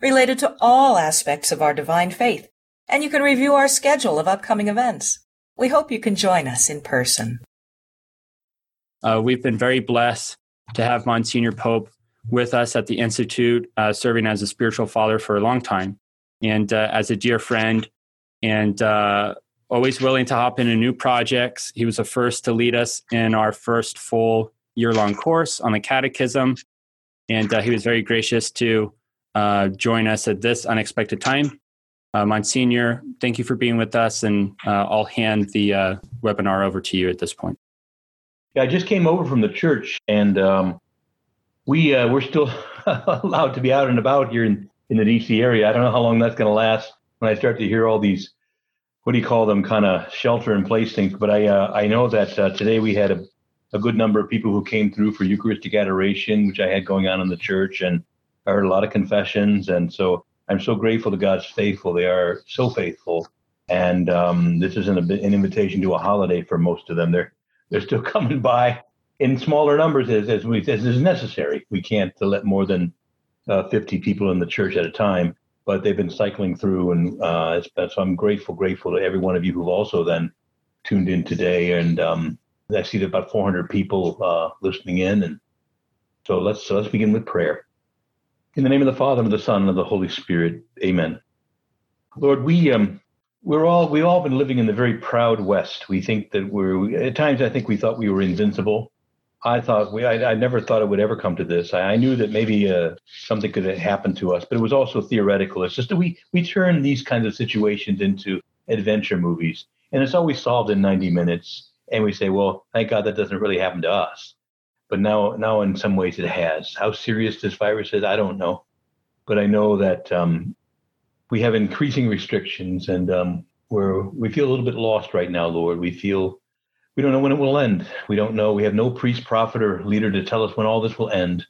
related to all aspects of our divine faith, and you can review our schedule of upcoming events. We hope you can join us in person. Uh, we've been very blessed to have Monsignor Pope with us at the Institute, uh, serving as a spiritual father for a long time and uh, as a dear friend, and uh, always willing to hop into new projects. He was the first to lead us in our first full year long course on the catechism, and uh, he was very gracious to uh, join us at this unexpected time. Uh, Monsignor, thank you for being with us, and uh, I'll hand the uh, webinar over to you at this point. Yeah, I just came over from the church, and um, we uh, we're still allowed to be out and about here in, in the DC area. I don't know how long that's going to last when I start to hear all these what do you call them kind of shelter in place things. But I uh, I know that today we had a, a good number of people who came through for Eucharistic adoration, which I had going on in the church, and I heard a lot of confessions, and so I'm so grateful to God's faithful. They are so faithful, and um, this isn't an invitation to a holiday for most of them. They're they're still coming by in smaller numbers as as, we, as is necessary. We can't let more than uh, 50 people in the church at a time, but they've been cycling through, and uh, so I'm grateful, grateful to every one of you who've also then tuned in today. And um, I see that about 400 people uh, listening in, and so let's so let's begin with prayer. In the name of the Father and of the Son and of the Holy Spirit, Amen. Lord, we um, we're all we've all been living in the very proud West. We think that we're at times. I think we thought we were invincible. I thought we. I, I never thought it would ever come to this. I, I knew that maybe uh, something could happen to us, but it was also theoretical. It's just that we we turn these kinds of situations into adventure movies, and it's always solved in 90 minutes. And we say, well, thank God that doesn't really happen to us but now now in some ways it has. How serious this virus is, I don't know, but I know that um, we have increasing restrictions, and um, we're we feel a little bit lost right now, Lord. We feel we don't know when it will end. We don't know. We have no priest, prophet, or leader to tell us when all this will end.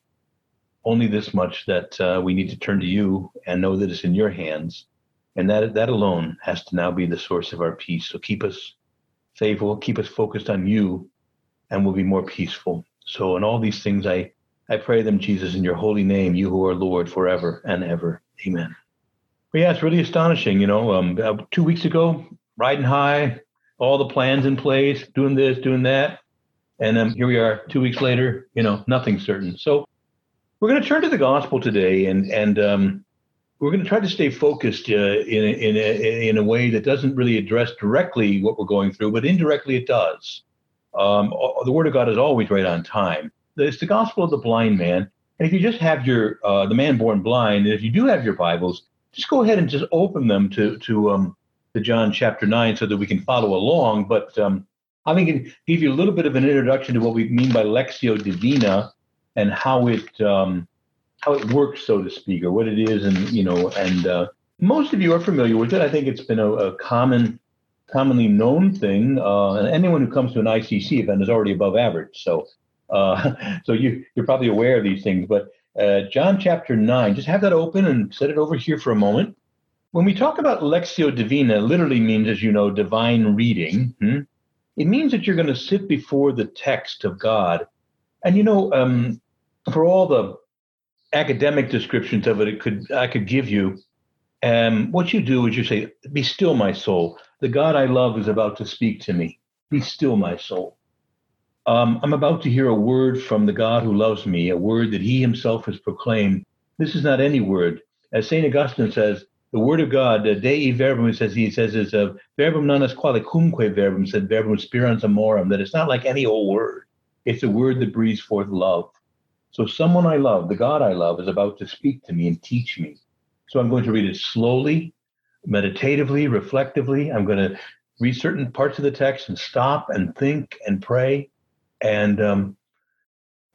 Only this much that uh, we need to turn to you and know that it's in your hands, and that that alone has to now be the source of our peace. So keep us faithful, keep us focused on you, and we'll be more peaceful. So, in all these things, I, I pray them, Jesus, in your holy name, you who are Lord forever and ever. Amen. But yeah, it's really astonishing. You know, um, two weeks ago, riding high, all the plans in place, doing this, doing that. And then here we are two weeks later, you know, nothing certain. So we're going to turn to the gospel today and, and, um, we're going to try to stay focused uh, in, in, a, in a way that doesn't really address directly what we're going through, but indirectly it does. Um, the Word of God is always right on time. It's the gospel of the blind man. And if you just have your uh, the man born blind, and if you do have your Bibles, just go ahead and just open them to to um, to John chapter nine so that we can follow along. But um, I think it give you a little bit of an introduction to what we mean by Lectio divina and how it um, how it works, so to speak, or what it is, and you know, and uh, most of you are familiar with it. I think it's been a, a common commonly known thing. Uh, and anyone who comes to an ICC event is already above average. So, uh, so you you're probably aware of these things. But uh, John chapter nine, just have that open and set it over here for a moment. When we talk about lectio divina, literally means, as you know, divine reading. Hmm? It means that you're going to sit before the text of God, and you know, um, for all the academic descriptions of it, it could I could give you. Um, what you do is you say, "Be still, my soul." The God I love is about to speak to me. Be still, my soul. Um, I'm about to hear a word from the God who loves me, a word that he himself has proclaimed. This is not any word. As St. Augustine says, the word of God, the Dei verbum, says he says is a verbum non est quale cumque verbum, said verbum spirans amorem, that it's not like any old word. It's a word that breathes forth love. So someone I love, the God I love, is about to speak to me and teach me. So I'm going to read it slowly meditatively, reflectively. I'm going to read certain parts of the text and stop and think and pray and um,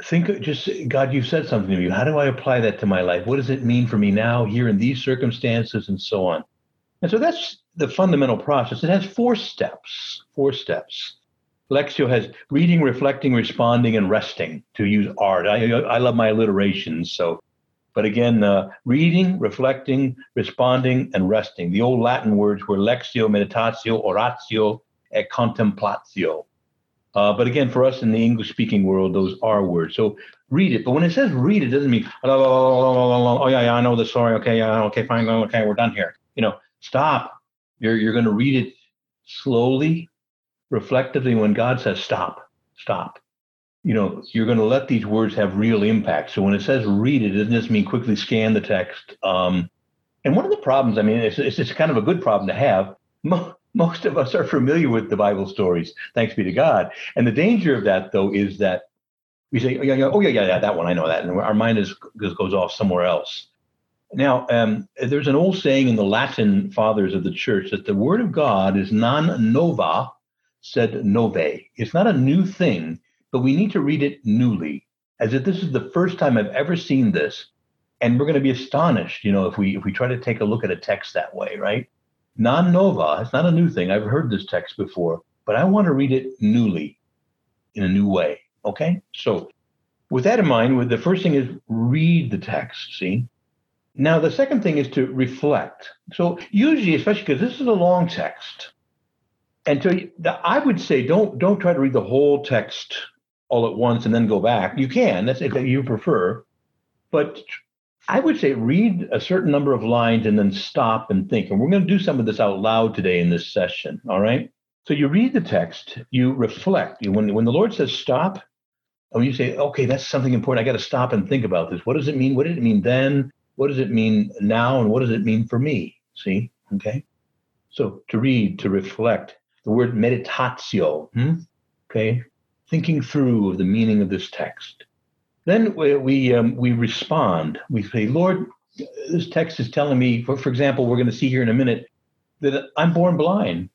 think just God, you've said something to me. How do I apply that to my life? What does it mean for me now, here in these circumstances, and so on? And so that's the fundamental process. It has four steps. Four steps. lectio has reading, reflecting, responding, and resting. To use art, I, I love my alliterations. So, but again, uh, reading, reflecting, responding, and resting. The old Latin words were lectio, meditatio, oratio, et contemplatio. Uh, but again, for us in the English speaking world, those are words. So read it. But when it says read, it doesn't mean, oh, yeah, yeah, I know the story. Okay, yeah, okay, fine, okay, we're done here. You know, stop. You're, you're going to read it slowly, reflectively. When God says stop, stop, you know, you're going to let these words have real impact. So when it says read it, it doesn't just mean quickly scan the text. Um, and one of the problems, I mean, it's, it's, it's kind of a good problem to have most of us are familiar with the Bible stories, thanks be to God. And the danger of that, though, is that we say, oh, yeah, yeah, oh, yeah, yeah, yeah, that one, I know that. And our mind is, goes off somewhere else. Now, um, there's an old saying in the Latin fathers of the church that the word of God is non nova, sed nove. It's not a new thing, but we need to read it newly, as if this is the first time I've ever seen this. And we're going to be astonished, you know, if we if we try to take a look at a text that way, right? non nova. It's not a new thing. I've heard this text before, but I want to read it newly in a new way. Okay? So, with that in mind, the first thing is read the text, see? Now, the second thing is to reflect. So, usually, especially because this is a long text, and so I would say don't don't try to read the whole text all at once and then go back. You can, that's if you prefer, but I would say read a certain number of lines and then stop and think. And we're going to do some of this out loud today in this session. All right. So you read the text, you reflect. When, when the Lord says stop, and you say, okay, that's something important. I got to stop and think about this. What does it mean? What did it mean then? What does it mean now? And what does it mean for me? See? Okay. So to read, to reflect, the word meditatio, hmm? okay, thinking through the meaning of this text. Then we we, um, we respond. We say, Lord, this text is telling me, for, for example, we're going to see here in a minute that I'm born blind,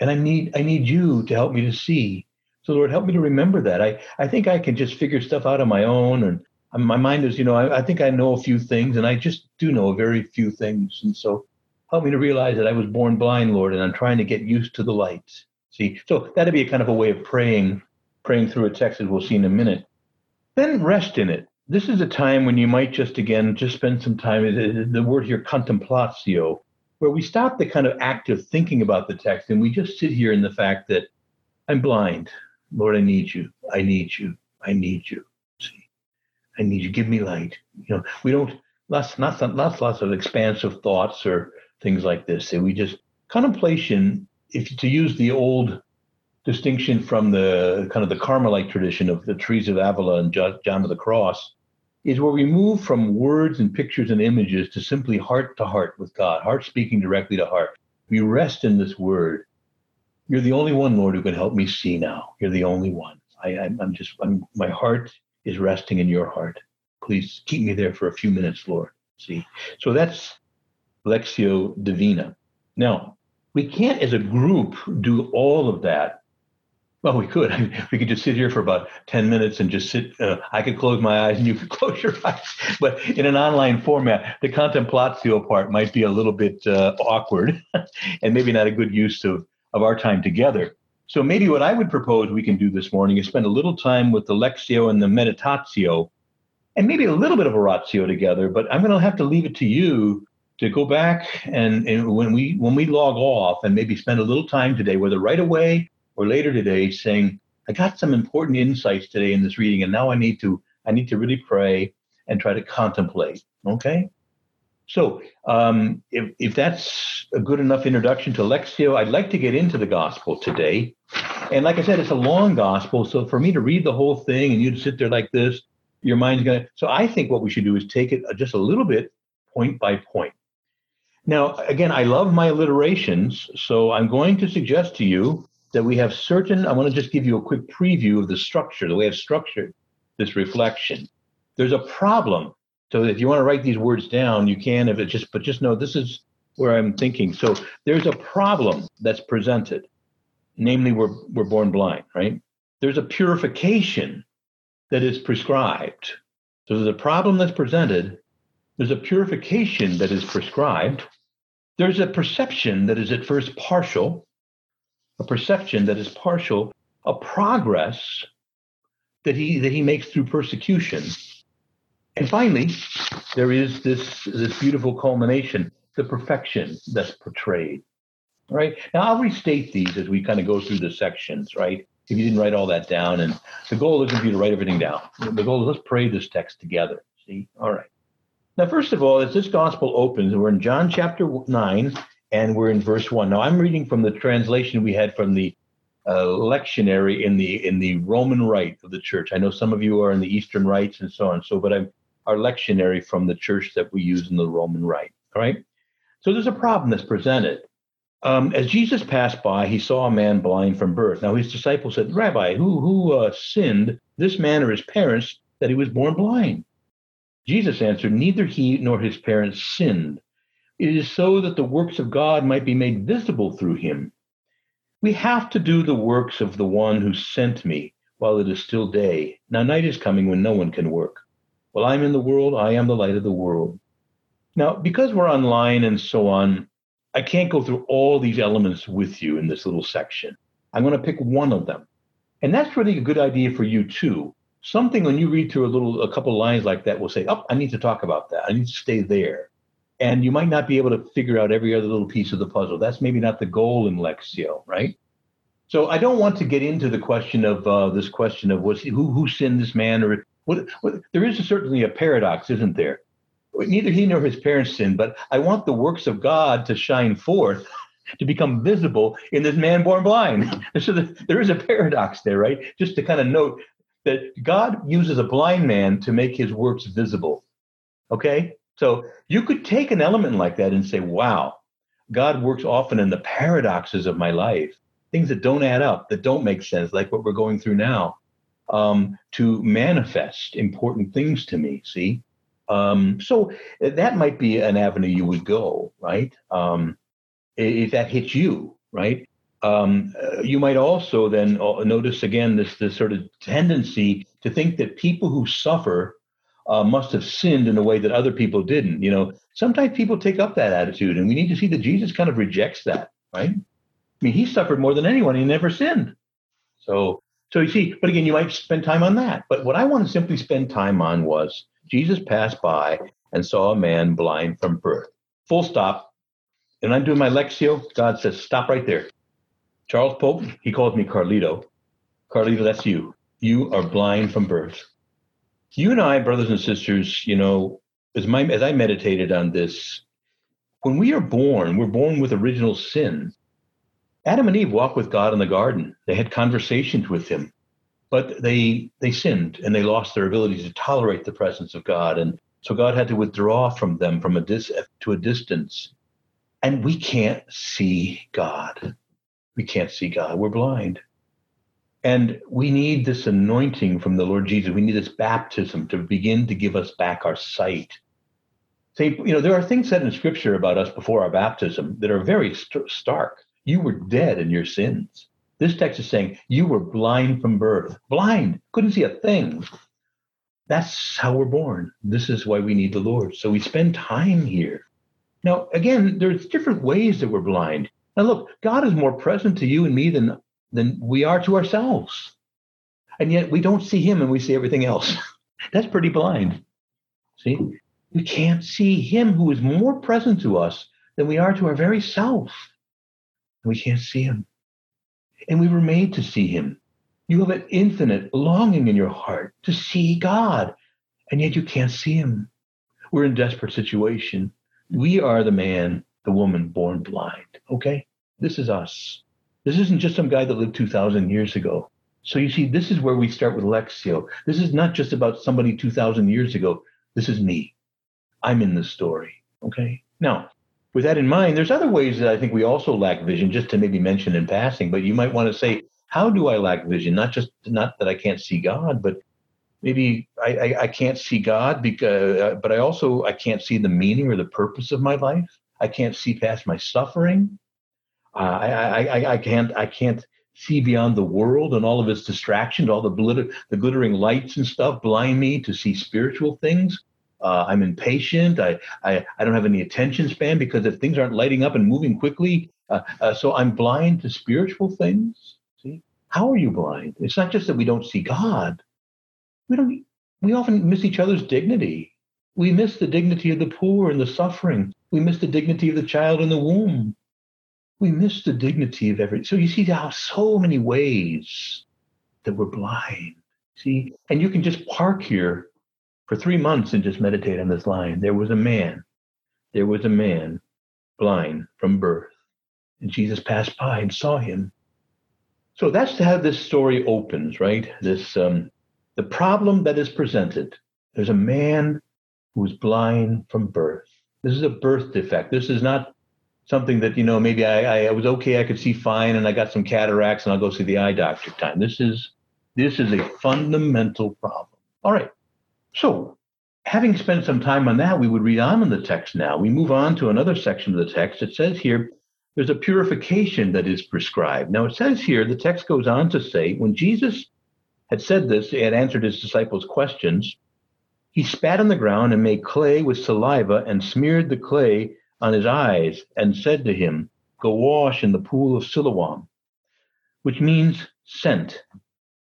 and I need I need you to help me to see. So Lord, help me to remember that. I I think I can just figure stuff out on my own, and my mind is, you know, I, I think I know a few things, and I just do know a very few things, and so help me to realize that I was born blind, Lord, and I'm trying to get used to the light. See, so that'd be a kind of a way of praying, praying through a text as we'll see in a minute. Then rest in it. This is a time when you might just again just spend some time. The word here, contemplatio, where we stop the kind of active thinking about the text and we just sit here in the fact that I'm blind. Lord, I need you. I need you. I need you. See, I need you. Give me light. You know, we don't lots lots lots lots of expansive thoughts or things like this. And we just contemplation. If to use the old distinction from the kind of the Carmelite tradition of Teresa of Avila and John of the Cross is where we move from words and pictures and images to simply heart to heart with God, heart speaking directly to heart. We rest in this word. You're the only one, Lord, who can help me see now. You're the only one. I, am just, I'm, my heart is resting in your heart. Please keep me there for a few minutes, Lord. See? So that's Lectio Divina. Now, we can't as a group do all of that well, we could. we could just sit here for about 10 minutes and just sit. Uh, I could close my eyes and you could close your eyes. But in an online format, the contemplatio part might be a little bit uh, awkward and maybe not a good use of, of our time together. So maybe what I would propose we can do this morning is spend a little time with the lectio and the meditatio and maybe a little bit of oratio together. But I'm going to have to leave it to you to go back and, and when we when we log off and maybe spend a little time today, whether right away or later today saying, I got some important insights today in this reading, and now I need to I need to really pray and try to contemplate. Okay. So, um, if, if that's a good enough introduction to Lectio, I'd like to get into the gospel today. And like I said, it's a long gospel. So, for me to read the whole thing and you to sit there like this, your mind's to. So, I think what we should do is take it just a little bit point by point. Now, again, I love my alliterations. So, I'm going to suggest to you that we have certain, I want to just give you a quick preview of the structure, the way I've structured this reflection. There's a problem. So if you want to write these words down, you can, if it just, but just know this is where I'm thinking. So there's a problem that's presented. Namely, we're, we're born blind, right? There's a purification that is prescribed. So there's a problem that's presented. There's a purification that is prescribed. there's a perception that is at first partial, a perception that is partial, a progress that he that he makes through persecution. And finally, there is this this beautiful culmination, the perfection that's portrayed. Right now, I'll restate these as we kind of go through the sections. Right, if you didn't write all that down, and the goal isn't for you to write everything down. The goal is let's pray this text together. See, all right. Now, first of all, as this gospel opens, we're in John chapter nine, and we're in verse one. Now, I'm reading from the translation we had from the uh, lectionary in the in the Roman Rite of the church. I know some of you are in the Eastern rites and so on. So, but I'm our lectionary from the church that we use in the Roman Rite. All right. So there's a problem that's presented. Um, as Jesus passed by, he saw a man blind from birth. Now his disciples said, "Rabbi, who who uh, sinned, this man or his parents, that he was born blind?" Jesus answered, "Neither he nor his parents sinned. It is so that the works of God might be made visible through him." We have to do the works of the one who sent me while it is still day. Now night is coming when no one can work. While I'm in the world, I am the light of the world. Now, because we're online and so on, I can't go through all these elements with you in this little section. I'm going to pick one of them. And that's really a good idea for you too. Something when you read through a little a couple lines like that will say, "Oh, I need to talk about that. I need to stay there." And you might not be able to figure out every other little piece of the puzzle. That's maybe not the goal in Lectio, right? So I don't want to get into the question of uh, this question of was who who sinned this man or what, what, there is certainly a paradox, isn't there? Neither he nor his parents sinned, but I want the works of God to shine forth, to become visible in this man born blind. so the, there is a paradox there, right? Just to kind of note that God uses a blind man to make his works visible. Okay, so you could take an element like that and say, wow, God works often in the paradoxes of my life, things that don't add up, that don't make sense, like what we're going through now, um, to manifest important things to me. See? Um, so that might be an avenue you would go, right? Um, if that hits you, right? Um, uh, you might also then uh, notice again this this sort of tendency to think that people who suffer uh, must have sinned in a way that other people didn't. You know, sometimes people take up that attitude, and we need to see that Jesus kind of rejects that, right? I mean, he suffered more than anyone; he never sinned. So, so you see, but again, you might spend time on that. But what I want to simply spend time on was Jesus passed by and saw a man blind from birth. Full stop. And I'm doing my lectio. God says, stop right there. Charles Pope, he calls me Carlito. Carlito, that's you. You are blind from birth you and I, brothers and sisters, you know, as my as I meditated on this, when we are born, we're born with original sin. Adam and Eve walked with God in the garden. They had conversations with him, but they they sinned and they lost their ability to tolerate the presence of God. And so God had to withdraw from them from a dis to a distance. And we can't see God. We can't see God. We're blind. And we need this anointing from the Lord Jesus. We need this baptism to begin to give us back our sight. Say, you know, there are things said in Scripture about us before our baptism that are very st- stark. You were dead in your sins. This text is saying you were blind from birth, blind, couldn't see a thing. That's how we're born. This is why we need the Lord. So we spend time here. Now, again, there's different ways that we're blind. Now, look, God is more present to you and me than than we are to ourselves. And yet we don't see him and we see everything else. That's pretty blind. See, we can't see him who is more present to us than we are to our very self. We can't see him. And we were made to see him. You have an infinite longing in your heart to see God, and yet you can't see him. We're in desperate situation. We are the man, the woman born blind. Okay? This is us. This isn't just some guy that lived 2,000 years ago. So you see, this is where we start with Lectio. This is not just about somebody 2,000 years ago. This is me. I'm in the story. Okay. Now, with that in mind, there's other ways that I think we also lack vision, just to maybe mention in passing. But you might want to say, how do I lack vision? Not just not that I can't see God, but maybe I, I, I can't see God because, uh, but I also I can't see the meaning or the purpose of my life. I can't see past my suffering. Uh, I, I, I can't I can't see beyond the world and all of its distractions, all the glitter, the glittering lights and stuff blind me to see spiritual things. Uh, I'm impatient. I, I, I don't have any attention span because if things aren't lighting up and moving quickly, uh, uh, so I'm blind to spiritual things. See, how are you blind? It's not just that we don't see God. We don't. We often miss each other's dignity. We miss the dignity of the poor and the suffering. We miss the dignity of the child in the womb. We miss the dignity of every. So you see how so many ways that we're blind. See, and you can just park here for three months and just meditate on this line. There was a man, there was a man blind from birth, and Jesus passed by and saw him. So that's how this story opens, right? This um, the problem that is presented. There's a man who is blind from birth. This is a birth defect. This is not something that you know maybe I, I was okay, I could see fine, and I got some cataracts, and I'll go see the eye doctor. Time. This is this is a fundamental problem. All right. So, having spent some time on that, we would read on in the text now. We move on to another section of the text. It says here, there's a purification that is prescribed. Now, it says here, the text goes on to say, when Jesus had said this, he had answered his disciples' questions, he spat on the ground and made clay with saliva and smeared the clay on his eyes and said to him, Go wash in the pool of Siloam, which means sent.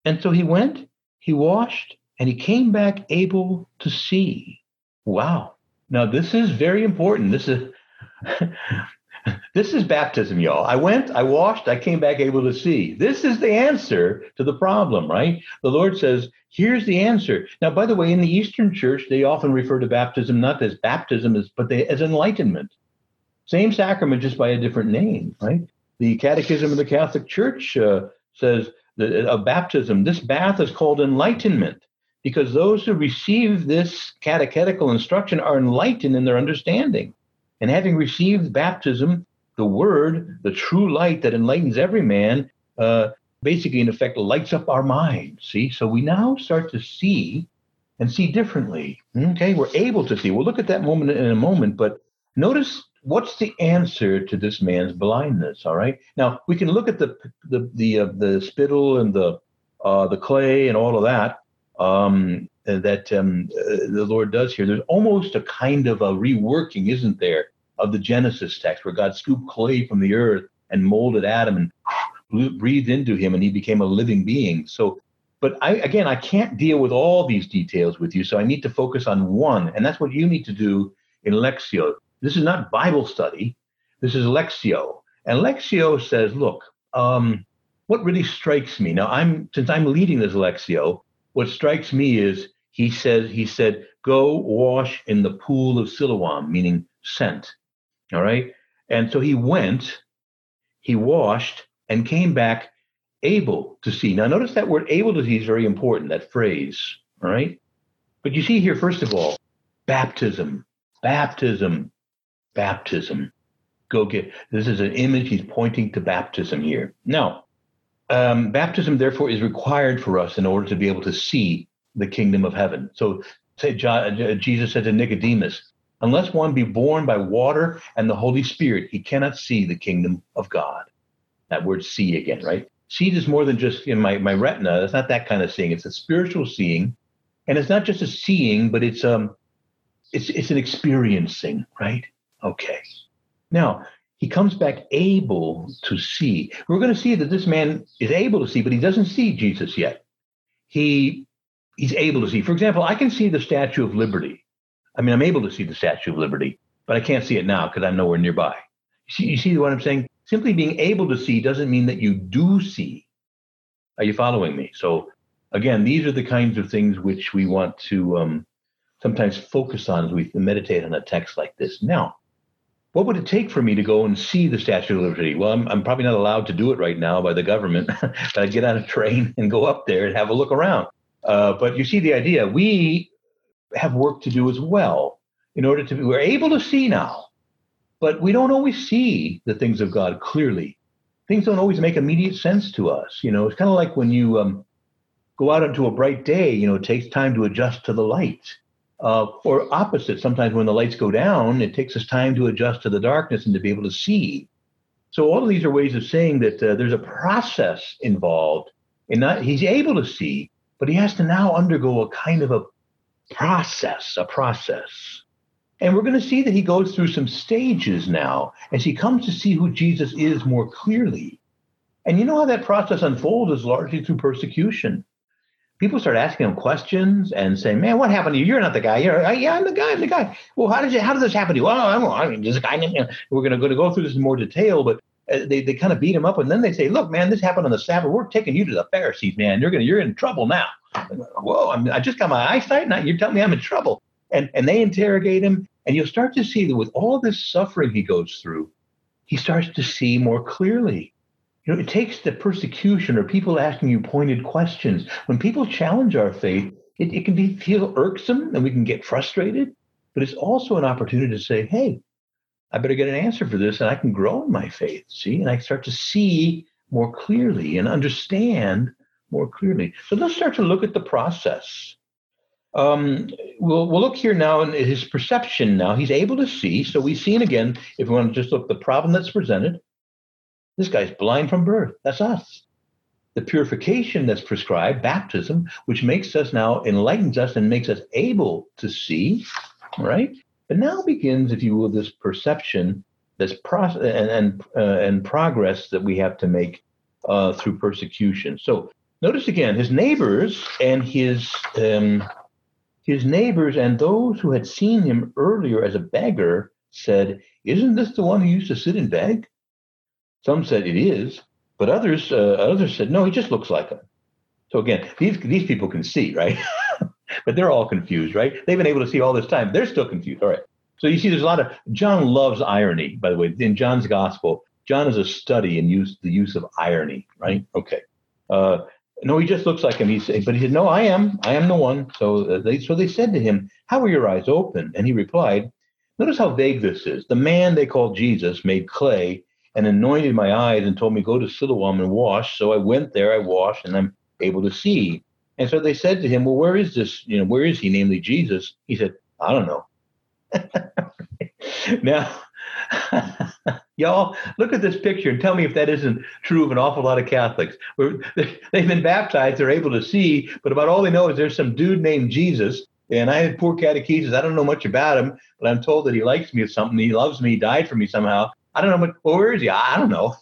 And so he went, he washed, and he came back able to see. Wow. Now this is very important. This is this is baptism, y'all. I went, I washed, I came back able to see. This is the answer to the problem, right? The Lord says, here's the answer. Now, by the way, in the Eastern Church, they often refer to baptism not as baptism, but as enlightenment. Same sacrament, just by a different name, right? The Catechism of the Catholic Church uh, says that of baptism, this bath is called enlightenment because those who receive this catechetical instruction are enlightened in their understanding. And having received baptism, the word, the true light that enlightens every man, uh, basically, in effect, lights up our minds. See, so we now start to see and see differently. Okay, we're able to see. We'll look at that moment in a moment, but notice what's the answer to this man's blindness. All right, now we can look at the the the uh, the spittle and the uh, the clay and all of that, um, that um, uh, the Lord does here. There's almost a kind of a reworking, isn't there, of the Genesis text where God scooped clay from the earth and molded Adam and breathed into him and he became a living being. So, but I, again, I can't deal with all these details with you. So I need to focus on one. And that's what you need to do in Lectio. This is not Bible study. This is Lectio, And Lectio says, look, um, what really strikes me now, I'm since I'm leading this Lectio. what strikes me is he says he said, "Go wash in the pool of Siloam," meaning sent. All right, and so he went, he washed, and came back able to see. Now, notice that word "able to see" is very important. That phrase. All right, but you see here, first of all, baptism, baptism, baptism. Go get. This is an image. He's pointing to baptism here. Now, um, baptism, therefore, is required for us in order to be able to see the kingdom of heaven. So, say, Jesus said to Nicodemus, unless one be born by water and the Holy Spirit, he cannot see the kingdom of God. That word see again, right? Seed is more than just in my, my retina. It's not that kind of seeing. It's a spiritual seeing. And it's not just a seeing, but it's um it's it's an experiencing, right? Okay. Now, he comes back able to see. We're going to see that this man is able to see, but he doesn't see Jesus yet. He he's able to see. For example, I can see the Statue of Liberty. I mean, I'm able to see the Statue of Liberty, but I can't see it now because I'm nowhere nearby. You see, you see what I'm saying? Simply being able to see doesn't mean that you do see. Are you following me? So again, these are the kinds of things which we want to um, sometimes focus on as we meditate on a text like this. Now, what would it take for me to go and see the Statue of Liberty? Well, I'm, I'm probably not allowed to do it right now by the government, but I'd get on a train and go up there and have a look around. Uh, but you see the idea. We have work to do as well in order to be, we're able to see now, but we don't always see the things of God clearly. Things don't always make immediate sense to us. You know, it's kind of like when you um, go out into a bright day, you know, it takes time to adjust to the light. Uh, or opposite, sometimes when the lights go down, it takes us time to adjust to the darkness and to be able to see. So all of these are ways of saying that uh, there's a process involved in not he's able to see, but he has to now undergo a kind of a process, a process. And we're going to see that he goes through some stages now as he comes to see who Jesus is more clearly. And you know how that process unfolds is largely through persecution. People start asking him questions and saying, "Man, what happened to you? You're not the guy. You're, uh, yeah, I'm the guy. I'm the guy. Well, how did you? How did this happen to you? Well, I, I mean, this guy. We're going to go through this in more detail, but uh, they, they kind of beat him up, and then they say, "Look, man, this happened on the Sabbath. We're taking you to the Pharisees, man. You're gonna you're in trouble now." Whoa! I'm, I just got my eyesight. Now you're telling me I'm in trouble. And and they interrogate him, and you'll start to see that with all this suffering he goes through, he starts to see more clearly. You know, it takes the persecution or people asking you pointed questions. When people challenge our faith, it, it can be feel irksome and we can get frustrated, but it's also an opportunity to say, hey, I better get an answer for this and I can grow in my faith. See, and I start to see more clearly and understand more clearly. So let's start to look at the process. Um, we'll, we'll look here now in his perception now. He's able to see. So we've seen again, if we want to just look the problem that's presented, this guy's blind from birth. That's us. The purification that's prescribed, baptism, which makes us now, enlightens us and makes us able to see, right? But now begins, if you will, this perception, this process and and, uh, and progress that we have to make uh, through persecution. So notice again, his neighbors and his um, his neighbors and those who had seen him earlier as a beggar said, "Isn't this the one who used to sit and beg?" Some said it is, but others uh, others said no, he just looks like him. So again, these these people can see, right? but they're all confused, right? They've been able to see all this time. They're still confused. All right. So you see, there's a lot of John loves irony. By the way, in John's gospel, John is a study in use the use of irony, right? Okay. Uh, no, he just looks like him. He said, but he said, "No, I am. I am the one." So uh, they, so they said to him, "How were your eyes open?" And he replied, "Notice how vague this is. The man they called Jesus made clay and anointed my eyes and told me, Go to Siloam and wash. So I went there, I washed, and I'm able to see. And so they said to him, Well, where is this? You know, where is he, namely Jesus? He said, I don't know. now, y'all, look at this picture and tell me if that isn't true of an awful lot of Catholics. We're, they've been baptized, they're able to see, but about all they know is there's some dude named Jesus. And I had poor catechesis. I don't know much about him, but I'm told that he likes me or something. He loves me. He died for me somehow. I don't know, well, where is he? I don't know?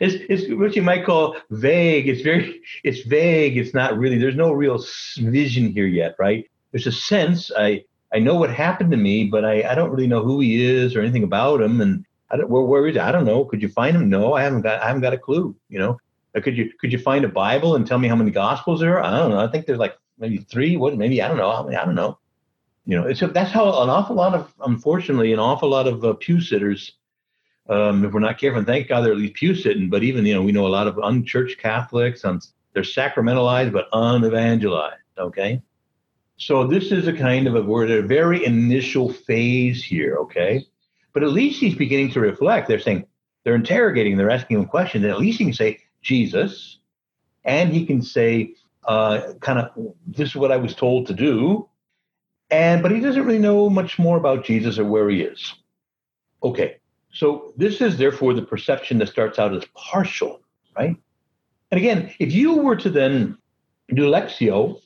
It's, it's what you might call vague. It's very, it's vague. It's not really, there's no real vision here yet, right? There's a sense. I, I know what happened to me, but I, I don't really know who he is or anything about him. And I don't, where, where is he? I don't know. Could you find him? No, I haven't got, I haven't got a clue, you know? Could you, could you find a Bible and tell me how many gospels there are? I don't know. I think there's like maybe three, what, maybe, I don't know. I, mean, I don't know you know, so that's how an awful lot of, unfortunately, an awful lot of uh, pew sitters, um, if we're not careful, thank God they're at least pew sitting, but even, you know, we know a lot of unchurched Catholics, they're sacramentalized but unevangelized, okay? So this is a kind of a, we're at a very initial phase here, okay? But at least he's beginning to reflect. They're saying, they're interrogating, they're asking him questions, and at least he can say, Jesus, and he can say, uh, kind of, this is what I was told to do, and but he doesn't really know much more about Jesus or where he is. Okay, so this is therefore the perception that starts out as partial, right? And again, if you were to then do Lectio,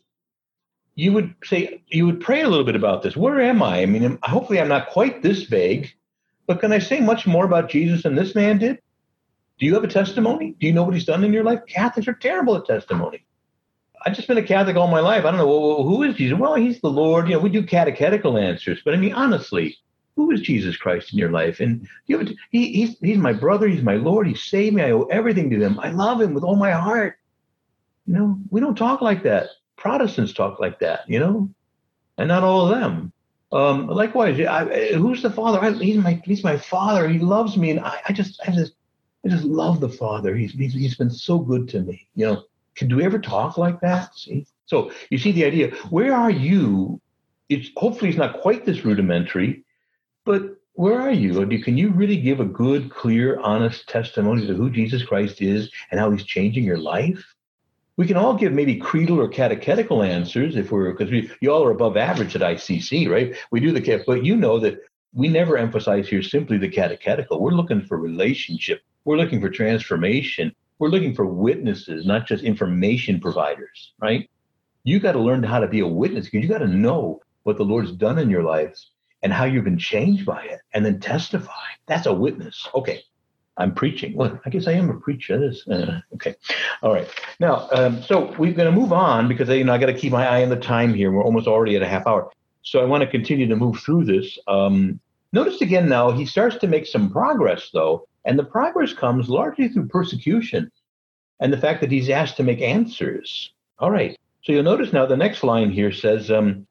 you would say you would pray a little bit about this. Where am I? I mean, hopefully I'm not quite this vague, but can I say much more about Jesus than this man did? Do you have a testimony? Do you know what he's done in your life? Catholics are terrible at testimony. I've just been a Catholic all my life. I don't know well, who is Jesus. Well, he's the Lord. You know, we do catechetical answers, but I mean, honestly, who is Jesus Christ in your life? And you know, he, he's he's my brother. He's my Lord. He saved me. I owe everything to him. I love him with all my heart. You know, we don't talk like that. Protestants talk like that. You know, and not all of them. Um, likewise, I, who's the Father? I, he's my he's my Father. He loves me, and I, I just I just I just love the Father. He's, he's he's been so good to me. You know can do we ever talk like that? See? So you see the idea. Where are you? It's hopefully it's not quite this rudimentary, but where are you? Can you really give a good, clear, honest testimony to who Jesus Christ is and how he's changing your life? We can all give maybe creedal or catechetical answers if we're because we you all are above average at ICC, right? We do the but you know that we never emphasize here simply the catechetical. We're looking for relationship. We're looking for transformation we're looking for witnesses, not just information providers, right? You got to learn how to be a witness because you got to know what the Lord's done in your lives and how you've been changed by it and then testify. That's a witness. Okay. I'm preaching. Well, I guess I am a preacher. That is uh, okay. All right. Now, um, so we're going to move on because you know I got to keep my eye on the time here. We're almost already at a half hour, so I want to continue to move through this. Um, notice again now he starts to make some progress though, and the progress comes largely through persecution, and the fact that he's asked to make answers. All right. So you'll notice now the next line here says, um,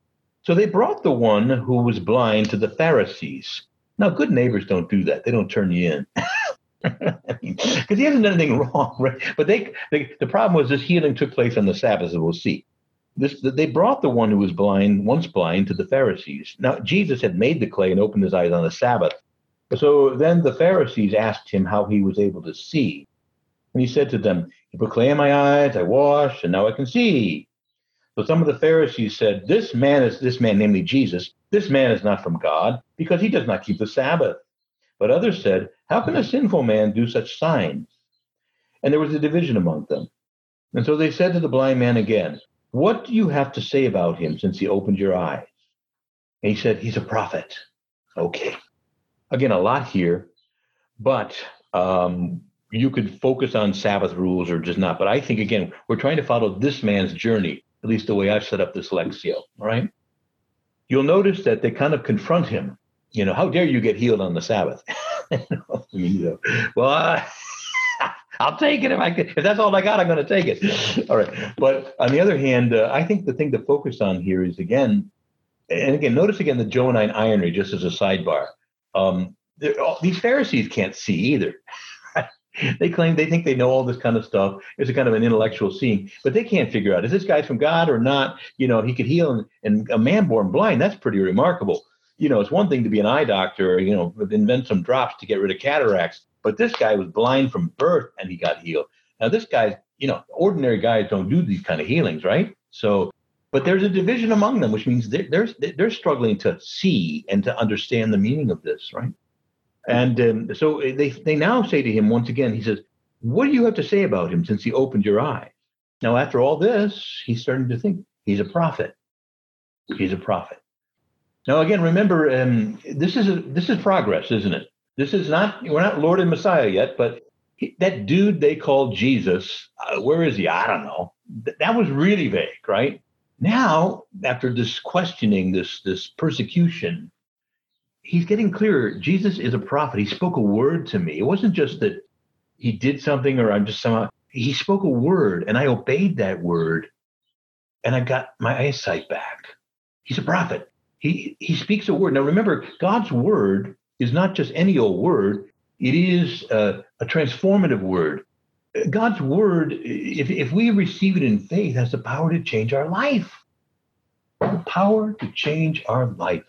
"So they brought the one who was blind to the Pharisees." Now, good neighbors don't do that. They don't turn you in. because he hasn't done anything wrong, right? But they, they, the problem was this healing took place on the Sabbath, as we'll see. This, they brought the one who was blind, once blind, to the Pharisees. Now Jesus had made the clay and opened his eyes on the Sabbath. So then the Pharisees asked him how he was able to see, and he said to them, "You put clay in my eyes, I washed, and now I can see." So some of the Pharisees said, "This man is this man, namely Jesus. This man is not from God, because he does not keep the Sabbath." But others said, How can a sinful man do such signs? And there was a division among them. And so they said to the blind man again, What do you have to say about him since he opened your eyes? And he said, He's a prophet. Okay. Again, a lot here, but um, you could focus on Sabbath rules or just not. But I think, again, we're trying to follow this man's journey, at least the way I've set up this Lectio, All right. You'll notice that they kind of confront him you know, how dare you get healed on the Sabbath? you know, well, I, I'll take it if I can. If that's all I got, I'm going to take it. All right. But on the other hand, uh, I think the thing to focus on here is again, and again, notice again the Johannine irony, just as a sidebar. Um, these Pharisees can't see either. they claim they think they know all this kind of stuff. It's a kind of an intellectual seeing, but they can't figure out is this guy from God or not? You know, he could heal, and, and a man born blind. That's pretty remarkable you know, it's one thing to be an eye doctor, you know, invent some drops to get rid of cataracts, but this guy was blind from birth and he got healed. Now, this guy, you know, ordinary guys don't do these kind of healings, right? So, but there's a division among them, which means they're, they're, they're struggling to see and to understand the meaning of this, right? And um, so they, they now say to him once again, he says, What do you have to say about him since he opened your eyes? Now, after all this, he's starting to think he's a prophet. He's a prophet. Now, again, remember, um, this is a, this is progress, isn't it? This is not we're not Lord and Messiah yet, but he, that dude they called Jesus, uh, where is he? I don't know. Th- that was really vague, right? Now, after this questioning, this this persecution, he's getting clearer. Jesus is a prophet. He spoke a word to me. It wasn't just that he did something or I'm just somehow. He spoke a word, and I obeyed that word, and I got my eyesight back. He's a prophet. He he speaks a word. Now remember, God's word is not just any old word. It is a, a transformative word. God's word, if, if we receive it in faith, has the power to change our life. The power to change our life.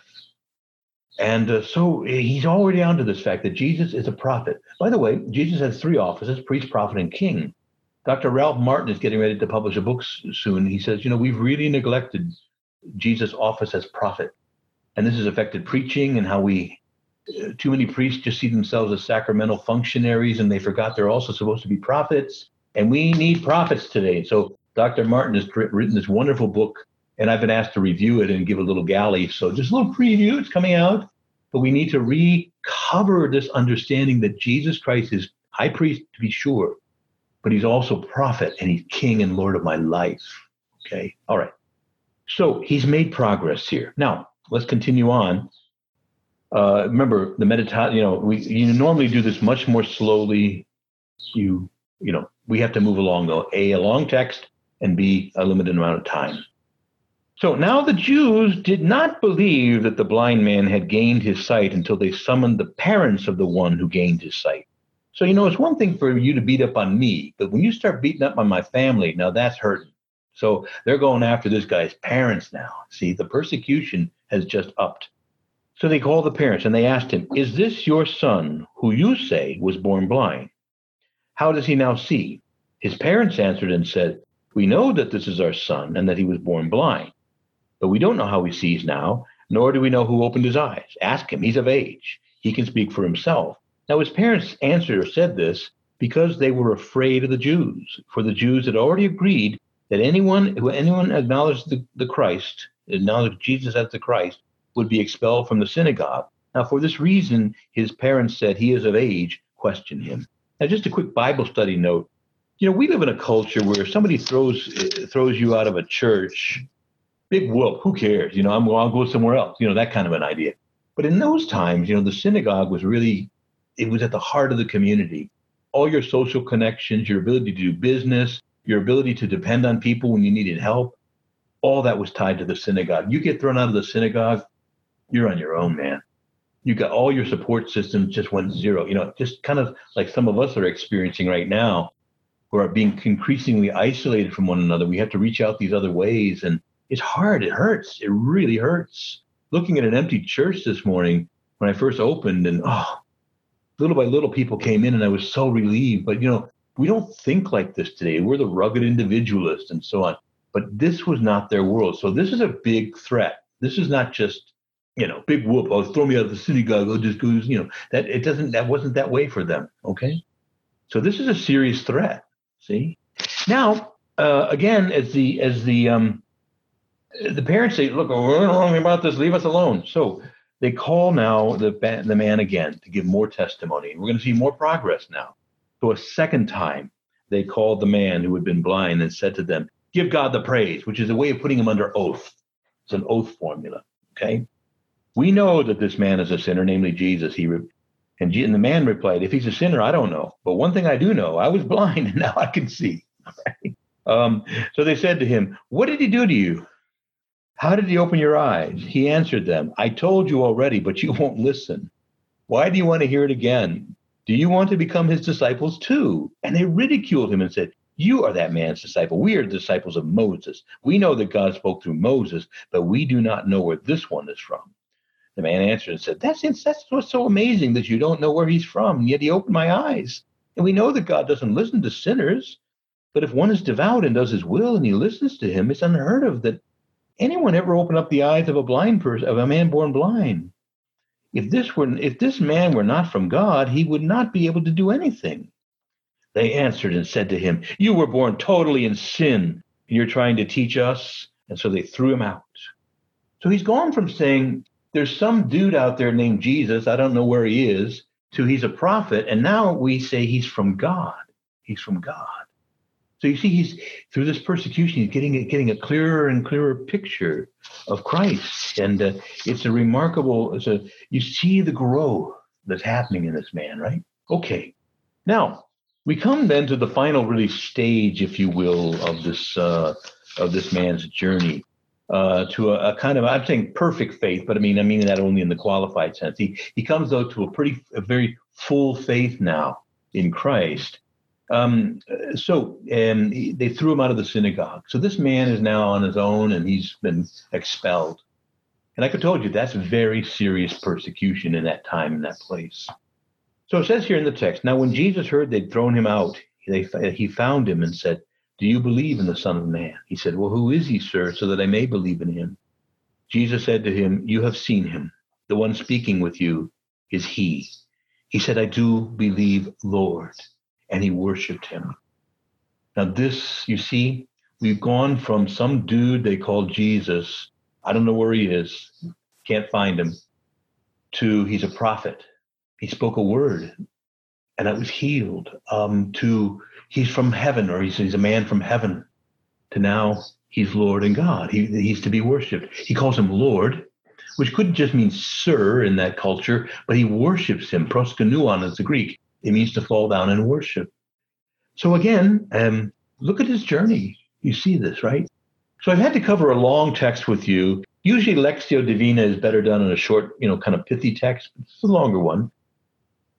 And uh, so he's already onto this fact that Jesus is a prophet. By the way, Jesus has three offices priest, prophet, and king. Dr. Ralph Martin is getting ready to publish a book soon. He says, you know, we've really neglected Jesus' office as prophet. And this has affected preaching and how we, uh, too many priests just see themselves as sacramental functionaries and they forgot they're also supposed to be prophets. And we need prophets today. So Dr. Martin has written this wonderful book, and I've been asked to review it and give a little galley. So just a little preview, it's coming out. But we need to recover this understanding that Jesus Christ is high priest to be sure, but he's also prophet and he's king and lord of my life. Okay. All right. So he's made progress here. Now, let's continue on. Uh, remember the meditation. You know, we you normally do this much more slowly. You you know, we have to move along though. A, a long text, and B, a limited amount of time. So now the Jews did not believe that the blind man had gained his sight until they summoned the parents of the one who gained his sight. So, you know, it's one thing for you to beat up on me, but when you start beating up on my family, now that's hurting. So they're going after this guy's parents now. See, the persecution has just upped. So they called the parents and they asked him, Is this your son who you say was born blind? How does he now see? His parents answered and said, We know that this is our son and that he was born blind, but we don't know how he sees now, nor do we know who opened his eyes. Ask him, he's of age. He can speak for himself. Now his parents answered or said this because they were afraid of the Jews, for the Jews had already agreed that anyone who anyone acknowledged the, the Christ, acknowledged Jesus as the Christ, would be expelled from the synagogue. Now, for this reason, his parents said he is of age, question him. Now, just a quick Bible study note. You know, we live in a culture where somebody throws eh, throws you out of a church, big whoop, who cares? You know, I'm, I'll go somewhere else. You know, that kind of an idea. But in those times, you know, the synagogue was really, it was at the heart of the community. All your social connections, your ability to do business, your ability to depend on people when you needed help, all that was tied to the synagogue. You get thrown out of the synagogue, you're on your own, man you got all your support systems just went zero. You know, just kind of like some of us are experiencing right now, who are being increasingly isolated from one another. We have to reach out these other ways, and it's hard. It hurts. It really hurts. Looking at an empty church this morning when I first opened, and oh, little by little people came in, and I was so relieved. But you know, we don't think like this today. We're the rugged individualist and so on. But this was not their world. So this is a big threat. This is not just you know, big whoop, oh, throw me out of the synagogue, oh, just goes, you know, that it doesn't, that wasn't that way for them. Okay. So this is a serious threat. See? Now, uh, again, as the, as the, um, the parents say, look, we're not wrong about this, leave us alone. So they call now the, the man again to give more testimony. We're going to see more progress now. So a second time, they called the man who had been blind and said to them, give God the praise, which is a way of putting him under oath. It's an oath formula. Okay. We know that this man is a sinner, namely Jesus. He re- and, and the man replied, If he's a sinner, I don't know. But one thing I do know, I was blind and now I can see. um, so they said to him, What did he do to you? How did he open your eyes? He answered them, I told you already, but you won't listen. Why do you want to hear it again? Do you want to become his disciples too? And they ridiculed him and said, You are that man's disciple. We are disciples of Moses. We know that God spoke through Moses, but we do not know where this one is from. The man answered and said, That's, that's what's so amazing that you don't know where he's from. And yet he opened my eyes. And we know that God doesn't listen to sinners. But if one is devout and does his will and he listens to him, it's unheard of that anyone ever opened up the eyes of a blind person, of a man born blind. If this were if this man were not from God, he would not be able to do anything. They answered and said to him, You were born totally in sin, and you're trying to teach us. And so they threw him out. So he's gone from saying, there's some dude out there named Jesus. I don't know where he is. To he's a prophet, and now we say he's from God. He's from God. So you see, he's through this persecution, he's getting getting a clearer and clearer picture of Christ, and uh, it's a remarkable. It's a you see the growth that's happening in this man, right? Okay, now we come then to the final really stage, if you will, of this uh, of this man's journey uh, to a, a, kind of I'm saying perfect faith, but I mean I mean that only in the qualified sense. He he comes though to a pretty a very full faith now in Christ. Um, so and he, they threw him out of the synagogue. So this man is now on his own and he's been expelled. And like I told you, that's very serious persecution in that time in that place. So it says here in the text. Now, when Jesus heard they'd thrown him out, they, he found him and said, do you believe in the Son of Man? He said, Well, who is he, sir, so that I may believe in him? Jesus said to him, You have seen him. The one speaking with you is he. He said, I do believe, Lord. And he worshiped him. Now, this, you see, we've gone from some dude they call Jesus. I don't know where he is, can't find him, to he's a prophet. He spoke a word and I was healed, um, to he's from heaven or he's, he's a man from heaven to now he's Lord and God. He, he's to be worshiped. He calls him Lord, which could just mean sir in that culture, but he worships him. Proskunuon is the Greek. It means to fall down and worship. So again, um, look at his journey. You see this, right? So I've had to cover a long text with you. Usually Lectio Divina is better done in a short, you know, kind of pithy text. It's a longer one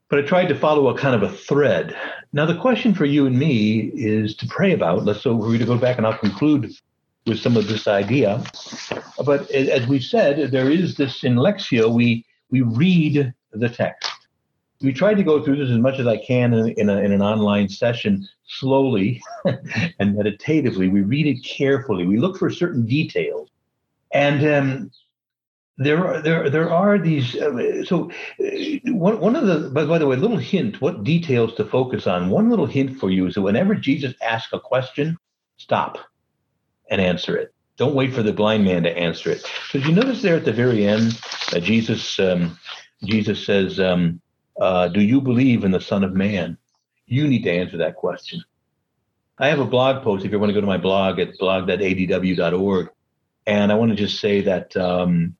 but I tried to follow a kind of a thread. Now, the question for you and me is to pray about. Let's so we're going to go back and I'll conclude with some of this idea. But as we said, there is this in Lectio, we, we read the text. We try to go through this as much as I can in, in, a, in an online session slowly and meditatively. We read it carefully. We look for certain details. And um, there are there there are these uh, so uh, one, one of the by, by the way a little hint what details to focus on one little hint for you is that whenever jesus asks a question stop and answer it. Don't wait for the blind man to answer it. So, you notice there at the very end Jesus um, Jesus says, um, uh, "Do you believe in the Son of Man?" You need to answer that question. I have a blog post. If you want to go to my blog at blog.adw.org, and I want to just say that um,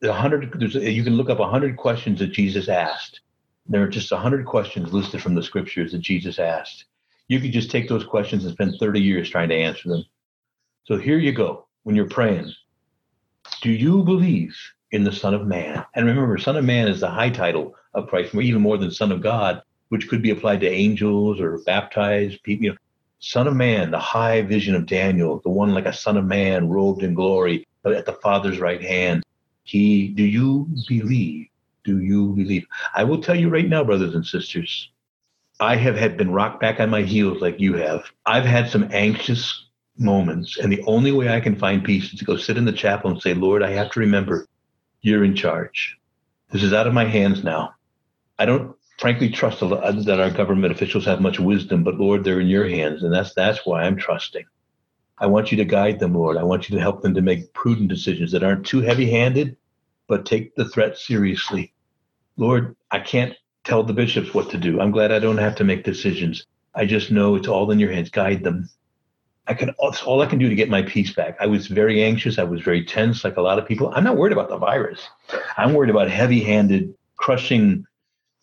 the hundred you can look up hundred questions that Jesus asked. There are just hundred questions listed from the scriptures that Jesus asked. You could just take those questions and spend 30 years trying to answer them. So here you go when you're praying. Do you believe in the Son of Man? And remember, Son of Man is the high title of Christ, even more than Son of God, which could be applied to angels or baptized people. You know, Son of Man, the high vision of Daniel, the one like a Son of Man robed in glory uh, at the Father's right hand. He, do you believe? Do you believe? I will tell you right now, brothers and sisters, I have had been rocked back on my heels like you have. I've had some anxious moments. And the only way I can find peace is to go sit in the chapel and say, Lord, I have to remember you're in charge. This is out of my hands now. I don't frankly trust that our government officials have much wisdom, but Lord, they're in your hands. And that's, that's why I'm trusting. I want you to guide them, Lord. I want you to help them to make prudent decisions that aren't too heavy handed, but take the threat seriously. Lord, I can't tell the bishops what to do. I'm glad I don't have to make decisions. I just know it's all in your hands. Guide them. I can all I can do to get my peace back. I was very anxious. I was very tense, like a lot of people. I'm not worried about the virus. I'm worried about heavy-handed crushing,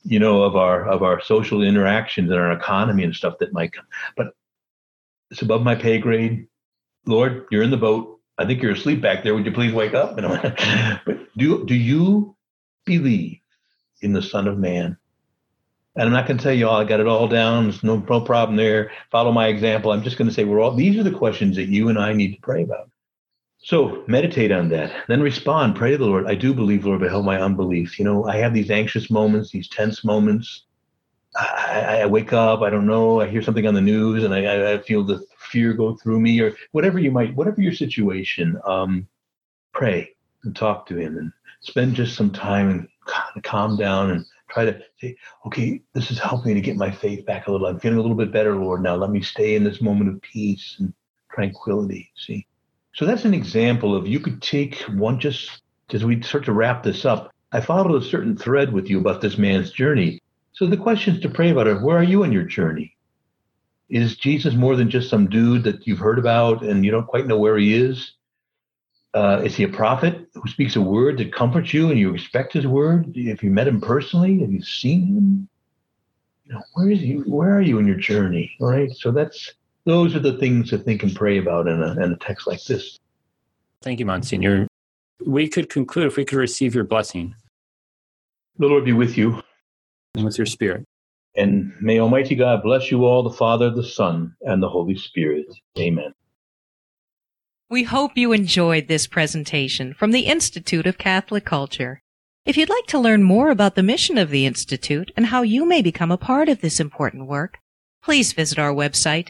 you know, of our of our social interactions and our economy and stuff that might come. But it's above my pay grade. Lord, you're in the boat. I think you're asleep back there. Would you please wake up? but do do you believe in the Son of Man? And I'm not going to tell you all I got it all down. There's no, no problem there. Follow my example. I'm just going to say we're all these are the questions that you and I need to pray about. So meditate on that. Then respond. Pray to the Lord. I do believe, Lord, but help my unbelief. You know, I have these anxious moments, these tense moments. I, I wake up, I don't know, I hear something on the news and I, I feel the fear go through me or whatever you might, whatever your situation, um, pray and talk to him and spend just some time and calm down and try to say, okay, this is helping me to get my faith back a little. I'm feeling a little bit better, Lord. Now let me stay in this moment of peace and tranquility. See? So that's an example of you could take one just as we start to wrap this up. I followed a certain thread with you about this man's journey. So the questions to pray about are where are you in your journey? Is Jesus more than just some dude that you've heard about and you don't quite know where he is? Uh, is he a prophet who speaks a word that comforts you and you respect his word? If you met him personally, have you seen him? You know, where is he? Where are you in your journey? All right. So that's those are the things to think and pray about in a, in a text like this. Thank you, Monsignor. We could conclude if we could receive your blessing. The Lord be with you. And with your spirit. And may Almighty God bless you all, the Father, the Son, and the Holy Spirit. Amen. We hope you enjoyed this presentation from the Institute of Catholic Culture. If you'd like to learn more about the mission of the Institute and how you may become a part of this important work, please visit our website